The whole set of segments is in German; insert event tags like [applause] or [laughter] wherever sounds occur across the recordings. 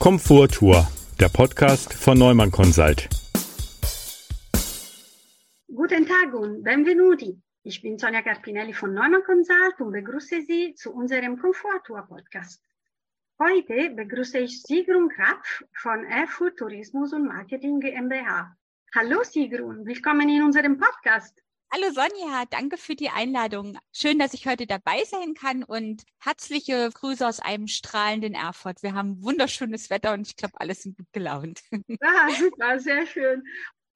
Komfort Tour, der Podcast von Neumann Consult. Guten Tag und benvenuti. Ich bin Sonja Carpinelli von Neumann Consult und begrüße Sie zu unserem Komfort Tour Podcast. Heute begrüße ich Sigrun Krapf von Erfurt Tourismus und Marketing GmbH. Hallo Sigrun, willkommen in unserem Podcast. Hallo Sonja, danke für die Einladung. Schön, dass ich heute dabei sein kann und herzliche Grüße aus einem strahlenden Erfurt. Wir haben wunderschönes Wetter und ich glaube, alle sind gut gelaunt. Ja, [laughs] super, sehr schön.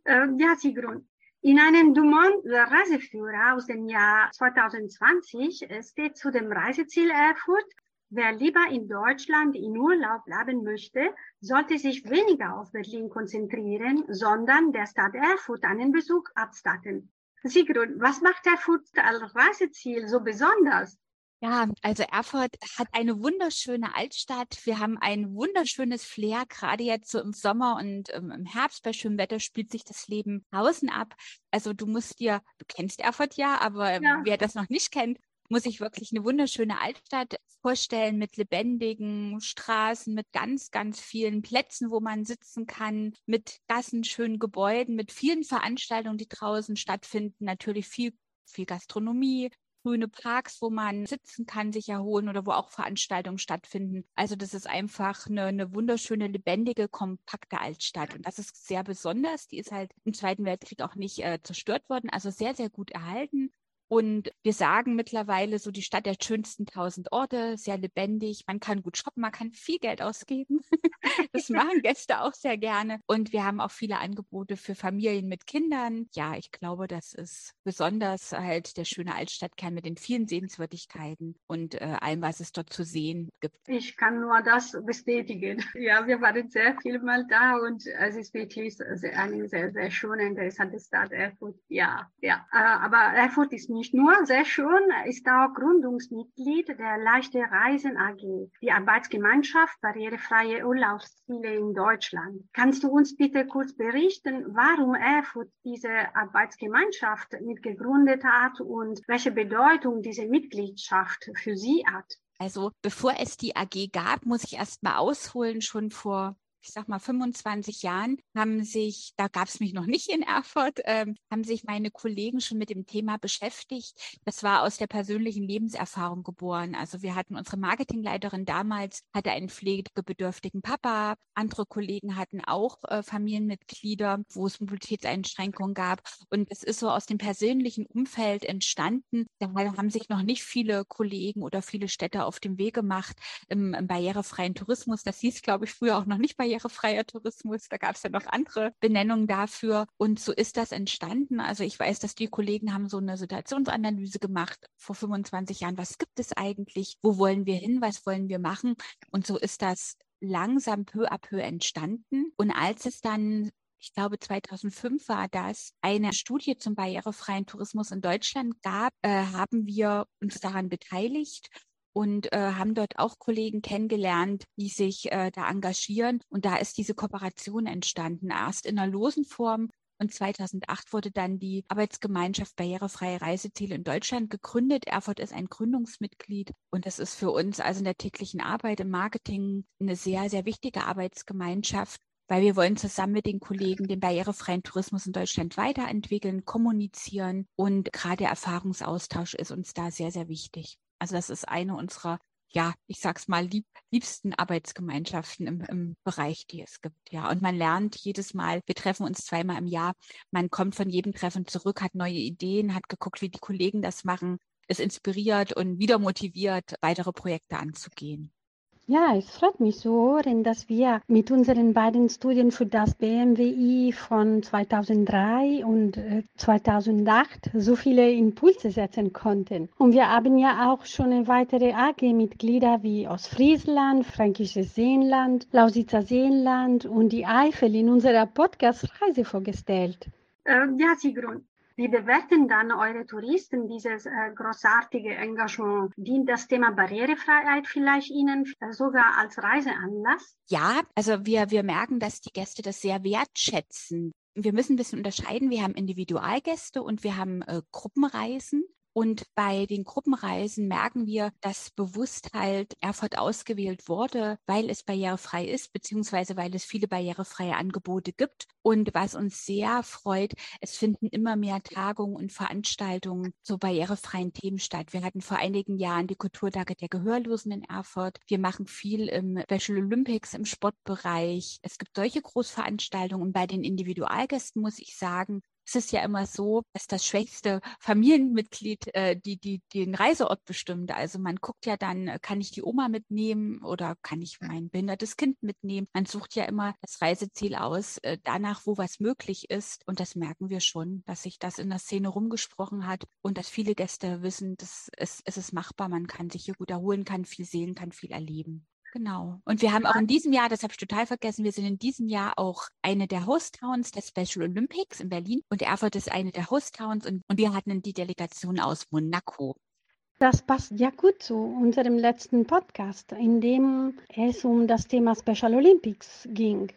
Ähm, ja, Sigrun, in einem Dumont Reiseführer aus dem Jahr 2020 steht zu dem Reiseziel Erfurt, wer lieber in Deutschland in Urlaub bleiben möchte, sollte sich weniger auf Berlin konzentrieren, sondern der Stadt Erfurt einen Besuch abstatten. Sigrun, was macht Erfurt als Reiseziel so besonders? Ja, also Erfurt hat eine wunderschöne Altstadt. Wir haben ein wunderschönes Flair, gerade jetzt so im Sommer und im Herbst bei schönem Wetter spielt sich das Leben draußen ab. Also du musst dir, du kennst Erfurt ja, aber ja. wer das noch nicht kennt, muss ich wirklich eine wunderschöne Altstadt vorstellen mit lebendigen Straßen, mit ganz, ganz vielen Plätzen, wo man sitzen kann, mit Gassen, schönen Gebäuden, mit vielen Veranstaltungen, die draußen stattfinden, natürlich viel, viel Gastronomie, grüne Parks, wo man sitzen kann, sich erholen oder wo auch Veranstaltungen stattfinden. Also das ist einfach eine, eine wunderschöne, lebendige, kompakte Altstadt. Und das ist sehr besonders. Die ist halt im Zweiten Weltkrieg auch nicht äh, zerstört worden, also sehr, sehr gut erhalten. Und wir sagen mittlerweile so die Stadt der schönsten tausend Orte, sehr lebendig. Man kann gut shoppen, man kann viel Geld ausgeben. [laughs] das [laughs] machen Gäste auch sehr gerne. Und wir haben auch viele Angebote für Familien mit Kindern. Ja, ich glaube, das ist besonders halt der schöne Altstadtkern mit den vielen Sehenswürdigkeiten und äh, allem, was es dort zu sehen gibt. Ich kann nur das bestätigen. [laughs] Ja, wir waren sehr viel mal da und es ist wirklich eine sehr, sehr schöne, interessante Stadt Erfurt. Ja, ja. Äh, aber Erfurt ist nicht nur sehr schön, ist auch Gründungsmitglied der Leichte Reisen AG, die Arbeitsgemeinschaft Barrierefreie Urlaubsziele in Deutschland. Kannst du uns bitte kurz berichten, warum Erfurt diese Arbeitsgemeinschaft mitgegründet hat und welche Bedeutung diese Mitgliedschaft für sie hat? Also bevor es die AG gab, muss ich erst mal ausholen, schon vor ich sag mal 25 Jahren haben sich, da gab es mich noch nicht in Erfurt, ähm, haben sich meine Kollegen schon mit dem Thema beschäftigt. Das war aus der persönlichen Lebenserfahrung geboren. Also wir hatten unsere Marketingleiterin damals, hatte einen pflegebedürftigen Papa. Andere Kollegen hatten auch äh, Familienmitglieder, wo es Mobilitätseinschränkungen gab. Und es ist so aus dem persönlichen Umfeld entstanden. Da haben sich noch nicht viele Kollegen oder viele Städte auf dem Weg gemacht im, im barrierefreien Tourismus. Das hieß, glaube ich, früher auch noch nicht barrierefrei barrierefreier Tourismus. Da gab es ja noch andere Benennungen dafür. Und so ist das entstanden. Also ich weiß, dass die Kollegen haben so eine Situationsanalyse gemacht vor 25 Jahren. Was gibt es eigentlich? Wo wollen wir hin? Was wollen wir machen? Und so ist das langsam peu à peu entstanden. Und als es dann ich glaube 2005 war das, eine Studie zum barrierefreien Tourismus in Deutschland gab, äh, haben wir uns daran beteiligt und äh, haben dort auch Kollegen kennengelernt, die sich äh, da engagieren. Und da ist diese Kooperation entstanden, erst in einer losen Form. Und 2008 wurde dann die Arbeitsgemeinschaft Barrierefreie Reiseziele in Deutschland gegründet. Erfurt ist ein Gründungsmitglied und das ist für uns also in der täglichen Arbeit im Marketing eine sehr, sehr wichtige Arbeitsgemeinschaft weil wir wollen zusammen mit den Kollegen den barrierefreien Tourismus in Deutschland weiterentwickeln, kommunizieren und gerade der Erfahrungsaustausch ist uns da sehr, sehr wichtig. Also das ist eine unserer, ja, ich sag's mal, lieb, liebsten Arbeitsgemeinschaften im, im Bereich, die es gibt. Ja, und man lernt jedes Mal, wir treffen uns zweimal im Jahr, man kommt von jedem Treffen zurück, hat neue Ideen, hat geguckt, wie die Kollegen das machen, ist inspiriert und wieder motiviert, weitere Projekte anzugehen. Ja, es freut mich so hören, dass wir mit unseren beiden Studien für das BMWI von 2003 und 2008 äh, so viele Impulse setzen konnten. Und wir haben ja auch schon weitere AG-Mitglieder wie aus Friesland, Fränkisches Seenland, Lausitzer Seenland und die Eifel in unserer Podcast-Reise vorgestellt. Äh, ja, Sigrun, wie bewerten dann eure Touristen dieses äh, großartige Engagement? Dient das Thema Barrierefreiheit vielleicht Ihnen sogar als Reiseanlass? Ja, also wir, wir merken, dass die Gäste das sehr wertschätzen. Wir müssen ein bisschen unterscheiden. Wir haben Individualgäste und wir haben äh, Gruppenreisen. Und bei den Gruppenreisen merken wir, dass bewusst halt Erfurt ausgewählt wurde, weil es barrierefrei ist, beziehungsweise weil es viele barrierefreie Angebote gibt. Und was uns sehr freut, es finden immer mehr Tagungen und Veranstaltungen zu barrierefreien Themen statt. Wir hatten vor einigen Jahren die Kulturtage der Gehörlosen in Erfurt. Wir machen viel im Special Olympics im Sportbereich. Es gibt solche Großveranstaltungen. Und bei den Individualgästen muss ich sagen, es ist ja immer so, dass das schwächste Familienmitglied äh, die, die, den Reiseort bestimmt. Also man guckt ja dann, äh, kann ich die Oma mitnehmen oder kann ich mein behindertes Kind mitnehmen? Man sucht ja immer das Reiseziel aus, äh, danach, wo was möglich ist. Und das merken wir schon, dass sich das in der Szene rumgesprochen hat und dass viele Gäste wissen, dass es, es ist machbar, man kann sich hier gut erholen, kann viel sehen, kann viel erleben. Genau. Und wir haben auch in diesem Jahr, das habe ich total vergessen, wir sind in diesem Jahr auch eine der Host Towns der Special Olympics in Berlin und Erfurt ist eine der Host Towns und, und wir hatten die Delegation aus Monaco. Das passt ja gut zu unserem letzten Podcast, in dem es um das Thema Special Olympics ging.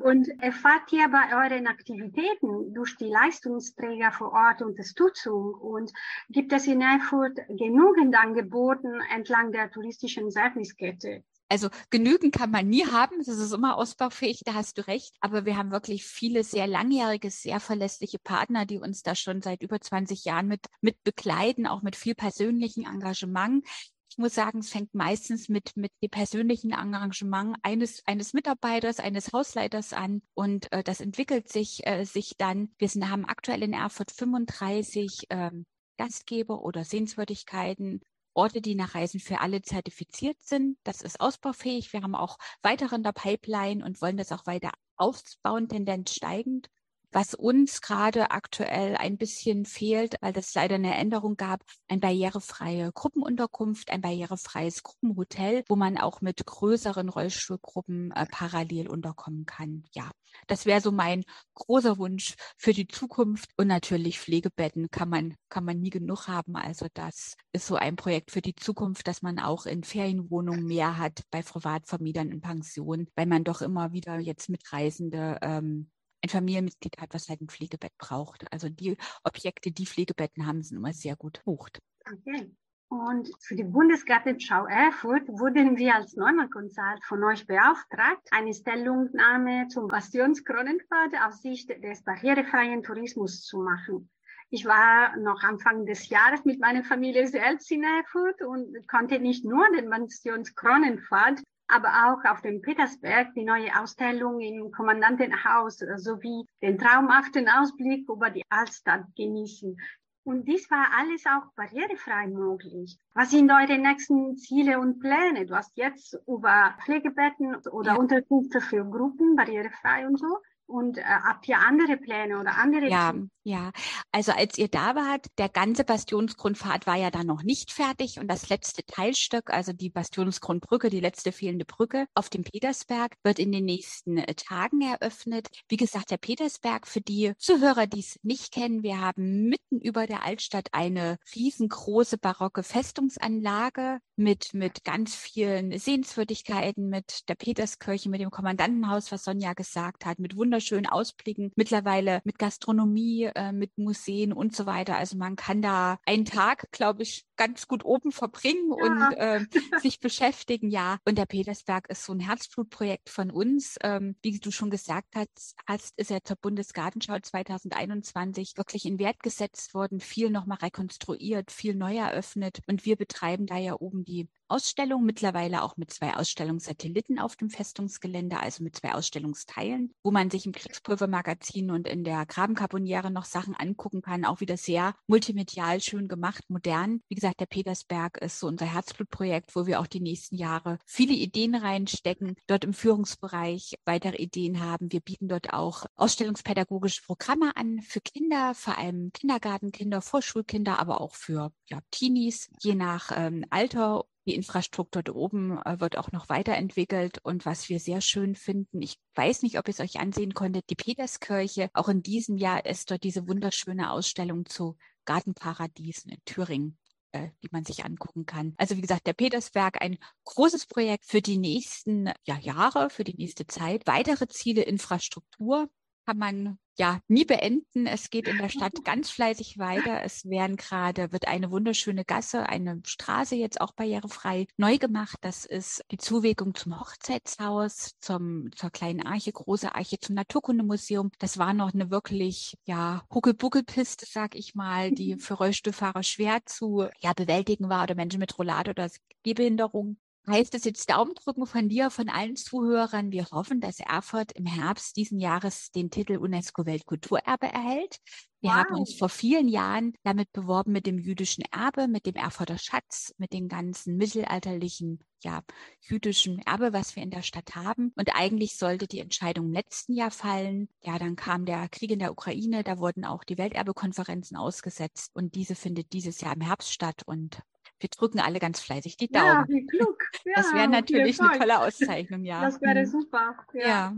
Und erfahrt ihr bei euren Aktivitäten durch die Leistungsträger vor Ort Unterstützung? Und gibt es in Erfurt genügend Angeboten entlang der touristischen Servicekette? Also genügend kann man nie haben. Das ist immer ausbaufähig, da hast du recht. Aber wir haben wirklich viele sehr langjährige, sehr verlässliche Partner, die uns da schon seit über 20 Jahren mit, mit begleiten, auch mit viel persönlichem Engagement. Ich muss sagen, es fängt meistens mit, mit dem persönlichen Engagement eines, eines Mitarbeiters, eines Hausleiters an und äh, das entwickelt sich, äh, sich dann. Wir sind, haben aktuell in Erfurt 35 ähm, Gastgeber oder Sehenswürdigkeiten, Orte, die nach Reisen für alle zertifiziert sind. Das ist ausbaufähig. Wir haben auch weitere in der Pipeline und wollen das auch weiter ausbauen, Tendenz steigend. Was uns gerade aktuell ein bisschen fehlt, weil das leider eine Änderung gab, ein barrierefreie Gruppenunterkunft, ein barrierefreies Gruppenhotel, wo man auch mit größeren Rollstuhlgruppen äh, parallel unterkommen kann. Ja, das wäre so mein großer Wunsch für die Zukunft. Und natürlich Pflegebetten kann man, kann man nie genug haben. Also das ist so ein Projekt für die Zukunft, dass man auch in Ferienwohnungen mehr hat bei Privatvermietern in Pensionen, weil man doch immer wieder jetzt mit Reisende ähm, ein Familienmitglied hat, was halt ein Pflegebett braucht. Also die Objekte, die Pflegebetten haben, sind immer sehr gut bucht. Okay. Und für die Bundesgartenschau Erfurt wurden wir als Neumann Consult von euch beauftragt, eine Stellungnahme zum Bastionskronenpfad aus Sicht des barrierefreien Tourismus zu machen. Ich war noch Anfang des Jahres mit meiner Familie selbst in Erfurt und konnte nicht nur den Bastionskronenpfad aber auch auf dem Petersberg die neue Ausstellung im Kommandantenhaus sowie den traumhaften Ausblick über die Altstadt genießen. Und dies war alles auch barrierefrei möglich. Was sind eure nächsten Ziele und Pläne? Du hast jetzt über Pflegebetten oder ja. Unterkünfte für Gruppen barrierefrei und so. Und äh, habt ihr andere Pläne oder andere Ja, Ziele? Ja. Also als ihr da wart, der ganze Bastionsgrundpfad war ja dann noch nicht fertig und das letzte Teilstück, also die Bastionsgrundbrücke, die letzte fehlende Brücke auf dem Petersberg, wird in den nächsten äh, Tagen eröffnet. Wie gesagt, der Petersberg, für die Zuhörer, die es nicht kennen, wir haben mitten über der Altstadt eine riesengroße barocke Festungsanlage mit, mit ganz vielen Sehenswürdigkeiten, mit der Peterskirche, mit dem Kommandantenhaus, was Sonja gesagt hat, mit wunderschönen Ausblicken, mittlerweile mit Gastronomie, äh, mit Museen und so weiter. Also man kann da einen Tag, glaube ich, ganz gut oben verbringen ja. und äh, [laughs] sich beschäftigen. Ja, und der Petersberg ist so ein Herzblutprojekt von uns. Ähm, wie du schon gesagt hast, hast ist er zur Bundesgartenschau 2021 wirklich in Wert gesetzt worden, viel nochmal rekonstruiert, viel neu eröffnet. Und wir betreiben da ja oben die Ausstellung, mittlerweile auch mit zwei Ausstellungssatelliten auf dem Festungsgelände, also mit zwei Ausstellungsteilen, wo man sich im Kriegspulvermagazin und in der Grabenkarboniere noch Sachen angucken kann, auch wieder sehr multimedial schön gemacht, modern. Wie gesagt, der Petersberg ist so unser Herzblutprojekt, wo wir auch die nächsten Jahre viele Ideen reinstecken, dort im Führungsbereich weitere Ideen haben. Wir bieten dort auch ausstellungspädagogische Programme an für Kinder, vor allem Kindergartenkinder, Vorschulkinder, aber auch für ja, Teenies, je nach ähm, Alter die Infrastruktur da oben äh, wird auch noch weiterentwickelt. Und was wir sehr schön finden, ich weiß nicht, ob ihr es euch ansehen konntet, die Peterskirche. Auch in diesem Jahr ist dort diese wunderschöne Ausstellung zu Gartenparadiesen in Thüringen äh, die man sich angucken kann. Also wie gesagt, der Petersberg, ein großes Projekt für die nächsten ja, Jahre, für die nächste Zeit. Weitere Ziele, Infrastruktur. Kann man ja nie beenden. Es geht in der Stadt ganz fleißig weiter. Es werden gerade, wird eine wunderschöne Gasse, eine Straße jetzt auch barrierefrei neu gemacht. Das ist die Zuwegung zum Hochzeitshaus, zum, zur kleinen Arche, große Arche, zum Naturkundemuseum. Das war noch eine wirklich, ja, Huckelbuckelpiste, sag ich mal, die für Rollstuhlfahrer schwer zu, ja, bewältigen war oder Menschen mit Rollade oder Gehbehinderung heißt es jetzt Daumen drücken von dir, von allen Zuhörern. Wir hoffen, dass Erfurt im Herbst diesen Jahres den Titel UNESCO Weltkulturerbe erhält. Wir wow. haben uns vor vielen Jahren damit beworben mit dem jüdischen Erbe, mit dem Erfurter Schatz, mit den ganzen mittelalterlichen, ja, jüdischen Erbe, was wir in der Stadt haben. Und eigentlich sollte die Entscheidung im letzten Jahr fallen. Ja, dann kam der Krieg in der Ukraine, da wurden auch die Welterbekonferenzen ausgesetzt und diese findet dieses Jahr im Herbst statt und wir drücken alle ganz fleißig die Daumen. [laughs] Ja, wie klug. Ja, das wäre natürlich eine tolle [laughs] Auszeichnung, ja. Das wäre mhm. super. Ja. ja.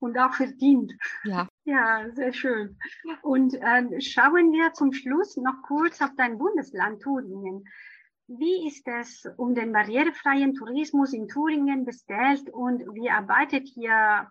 Und auch verdient. Ja. [laughs] Ja, sehr schön. Und äh, schauen wir zum Schluss noch kurz auf dein Bundesland Thüringen. Wie ist es um den barrierefreien Tourismus in Thüringen bestellt und wie arbeitet ihr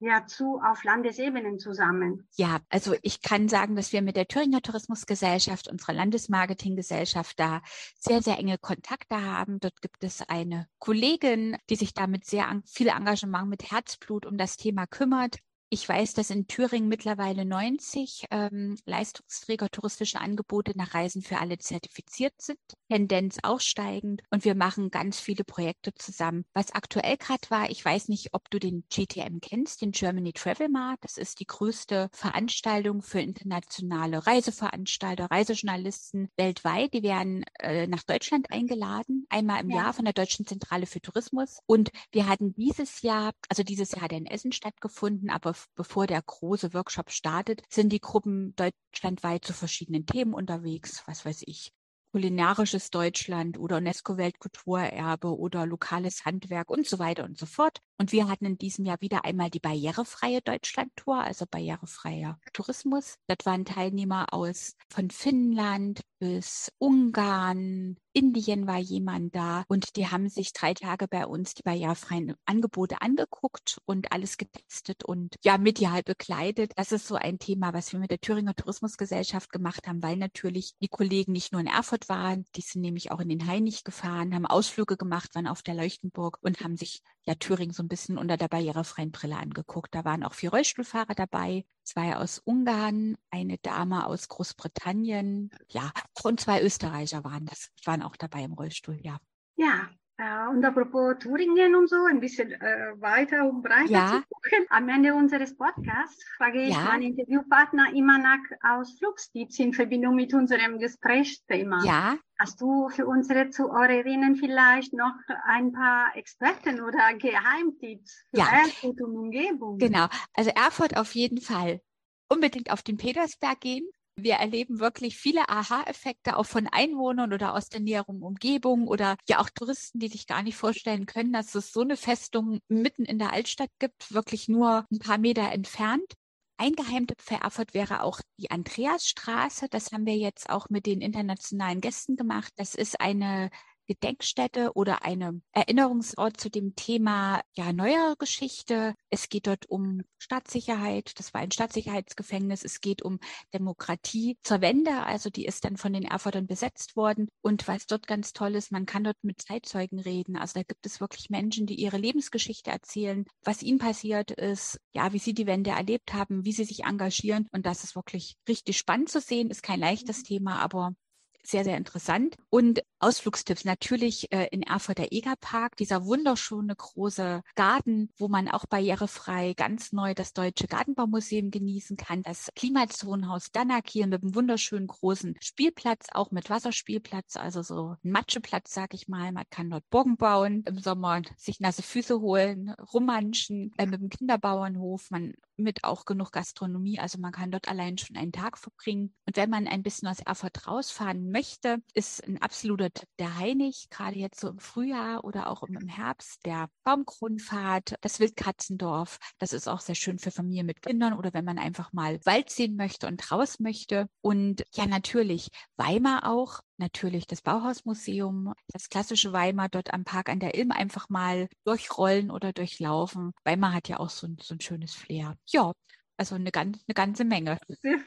ja zu auf Landesebenen zusammen? Ja, also ich kann sagen, dass wir mit der Thüringer Tourismusgesellschaft, unserer Landesmarketinggesellschaft, da sehr, sehr enge Kontakte haben. Dort gibt es eine Kollegin, die sich damit sehr viel Engagement mit Herzblut um das Thema kümmert. Ich weiß, dass in Thüringen mittlerweile 90 ähm, Leistungsträger touristische Angebote nach Reisen für alle zertifiziert sind, Tendenz aussteigend und wir machen ganz viele Projekte zusammen. Was aktuell gerade war, ich weiß nicht, ob du den GTM kennst, den Germany Travel Mart. Das ist die größte Veranstaltung für internationale Reiseveranstalter, Reisejournalisten weltweit. Die werden äh, nach Deutschland eingeladen, einmal im ja. Jahr von der Deutschen Zentrale für Tourismus. Und wir hatten dieses Jahr, also dieses Jahr hat er in Essen stattgefunden, aber bevor der große Workshop startet, sind die Gruppen deutschlandweit zu verschiedenen Themen unterwegs. Was weiß ich, kulinarisches Deutschland oder UNESCO-Weltkulturerbe oder lokales Handwerk und so weiter und so fort. Und wir hatten in diesem Jahr wieder einmal die barrierefreie Deutschland-Tour, also barrierefreier Tourismus. Dort waren Teilnehmer aus von Finnland bis Ungarn, Indien war jemand da und die haben sich drei Tage bei uns die barrierefreien Angebote angeguckt und alles getestet und ja, medial begleitet. Das ist so ein Thema, was wir mit der Thüringer Tourismusgesellschaft gemacht haben, weil natürlich die Kollegen nicht nur in Erfurt waren, die sind nämlich auch in den Heinig gefahren, haben Ausflüge gemacht, waren auf der Leuchtenburg und haben sich ja Thüringen so ein bisschen unter der barrierefreien Brille angeguckt. Da waren auch vier Rollstuhlfahrer dabei, zwei aus Ungarn, eine Dame aus Großbritannien, ja, und zwei Österreicher waren das, waren auch dabei im Rollstuhl, ja. Ja, äh, und apropos Thüringen und so, ein bisschen äh, weiter und breiter ja. zu gucken. Am Ende unseres Podcasts frage ich ja. meinen Interviewpartner immer nach Ausflugstipps in Verbindung mit unserem Gesprächsthema. Ja. Hast du für unsere Zuhörerinnen vielleicht noch ein paar Experten oder Geheimtipps für ja. Erfurt und Umgebung? Genau, also Erfurt auf jeden Fall. Unbedingt auf den Petersberg gehen wir erleben wirklich viele Aha-Effekte auch von Einwohnern oder aus der näheren Umgebung oder ja auch Touristen, die sich gar nicht vorstellen können, dass es so eine Festung mitten in der Altstadt gibt, wirklich nur ein paar Meter entfernt. Ein Geheimtipp für Erfurt wäre auch die Andreasstraße. Das haben wir jetzt auch mit den internationalen Gästen gemacht. Das ist eine Gedenkstätte oder eine Erinnerungsort zu dem Thema ja neuer Geschichte. Es geht dort um Staatssicherheit. Das war ein Staatssicherheitsgefängnis. Es geht um Demokratie zur Wende. Also die ist dann von den Erfurtern besetzt worden. Und was dort ganz toll ist, man kann dort mit Zeitzeugen reden. Also da gibt es wirklich Menschen, die ihre Lebensgeschichte erzählen, was ihnen passiert ist, ja, wie sie die Wende erlebt haben, wie sie sich engagieren. Und das ist wirklich richtig spannend zu sehen. Ist kein leichtes Thema, aber sehr, sehr interessant. Und Ausflugstipps natürlich äh, in Erfurt der Egerpark, dieser wunderschöne große Garten, wo man auch barrierefrei ganz neu das Deutsche Gartenbaumuseum genießen kann. Das Klimazonenhaus Danak hier mit einem wunderschönen großen Spielplatz, auch mit Wasserspielplatz, also so ein Matscheplatz, sag ich mal. Man kann dort Burgen bauen, im Sommer sich nasse Füße holen, rummanschen, äh, mit dem Kinderbauernhof. Man mit auch genug Gastronomie. Also man kann dort allein schon einen Tag verbringen. Und wenn man ein bisschen aus Erfurt rausfahren möchte, ist ein absoluter Tipp der Heinig, gerade jetzt so im Frühjahr oder auch im Herbst, der Baumkronenpfad, das Wildkatzendorf. Das ist auch sehr schön für Familien mit Kindern oder wenn man einfach mal Wald sehen möchte und raus möchte. Und ja, natürlich Weimar auch natürlich das Bauhausmuseum, das klassische Weimar dort am Park an der Ilm einfach mal durchrollen oder durchlaufen. Weimar hat ja auch so ein, so ein schönes Flair. Ja, also eine, ganz, eine ganze Menge.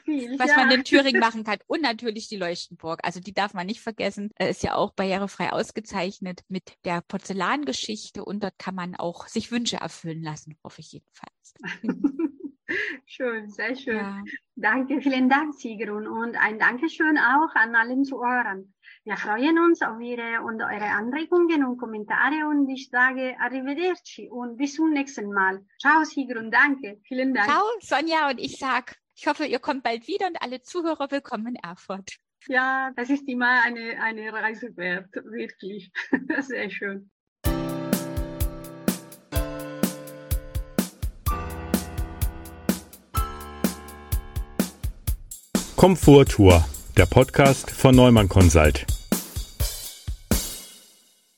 Viel. Was ja. man in Thüringen [laughs] machen kann. Und natürlich die Leuchtenburg. Also die darf man nicht vergessen. Äh, ist ja auch barrierefrei ausgezeichnet mit der Porzellangeschichte. Und dort kann man auch sich Wünsche erfüllen lassen, hoffe ich jedenfalls. [laughs] [laughs] schön, sehr schön. Ja. Danke, vielen Dank, Sigrun. Und ein Dankeschön auch an allen Zuhörern. Wir freuen uns auf Ihre und eure Anregungen und Kommentare und ich sage Arrivederci und bis zum nächsten Mal. Ciao, Sigrun, danke. Vielen Dank. Ciao, Sonja. Und ich sag, ich hoffe, ihr kommt bald wieder und alle Zuhörer willkommen in Erfurt. Ja, das ist immer eine, eine Reise wert, wirklich. [laughs] Sehr schön. Komforttour, der Podcast von Neumann Consult.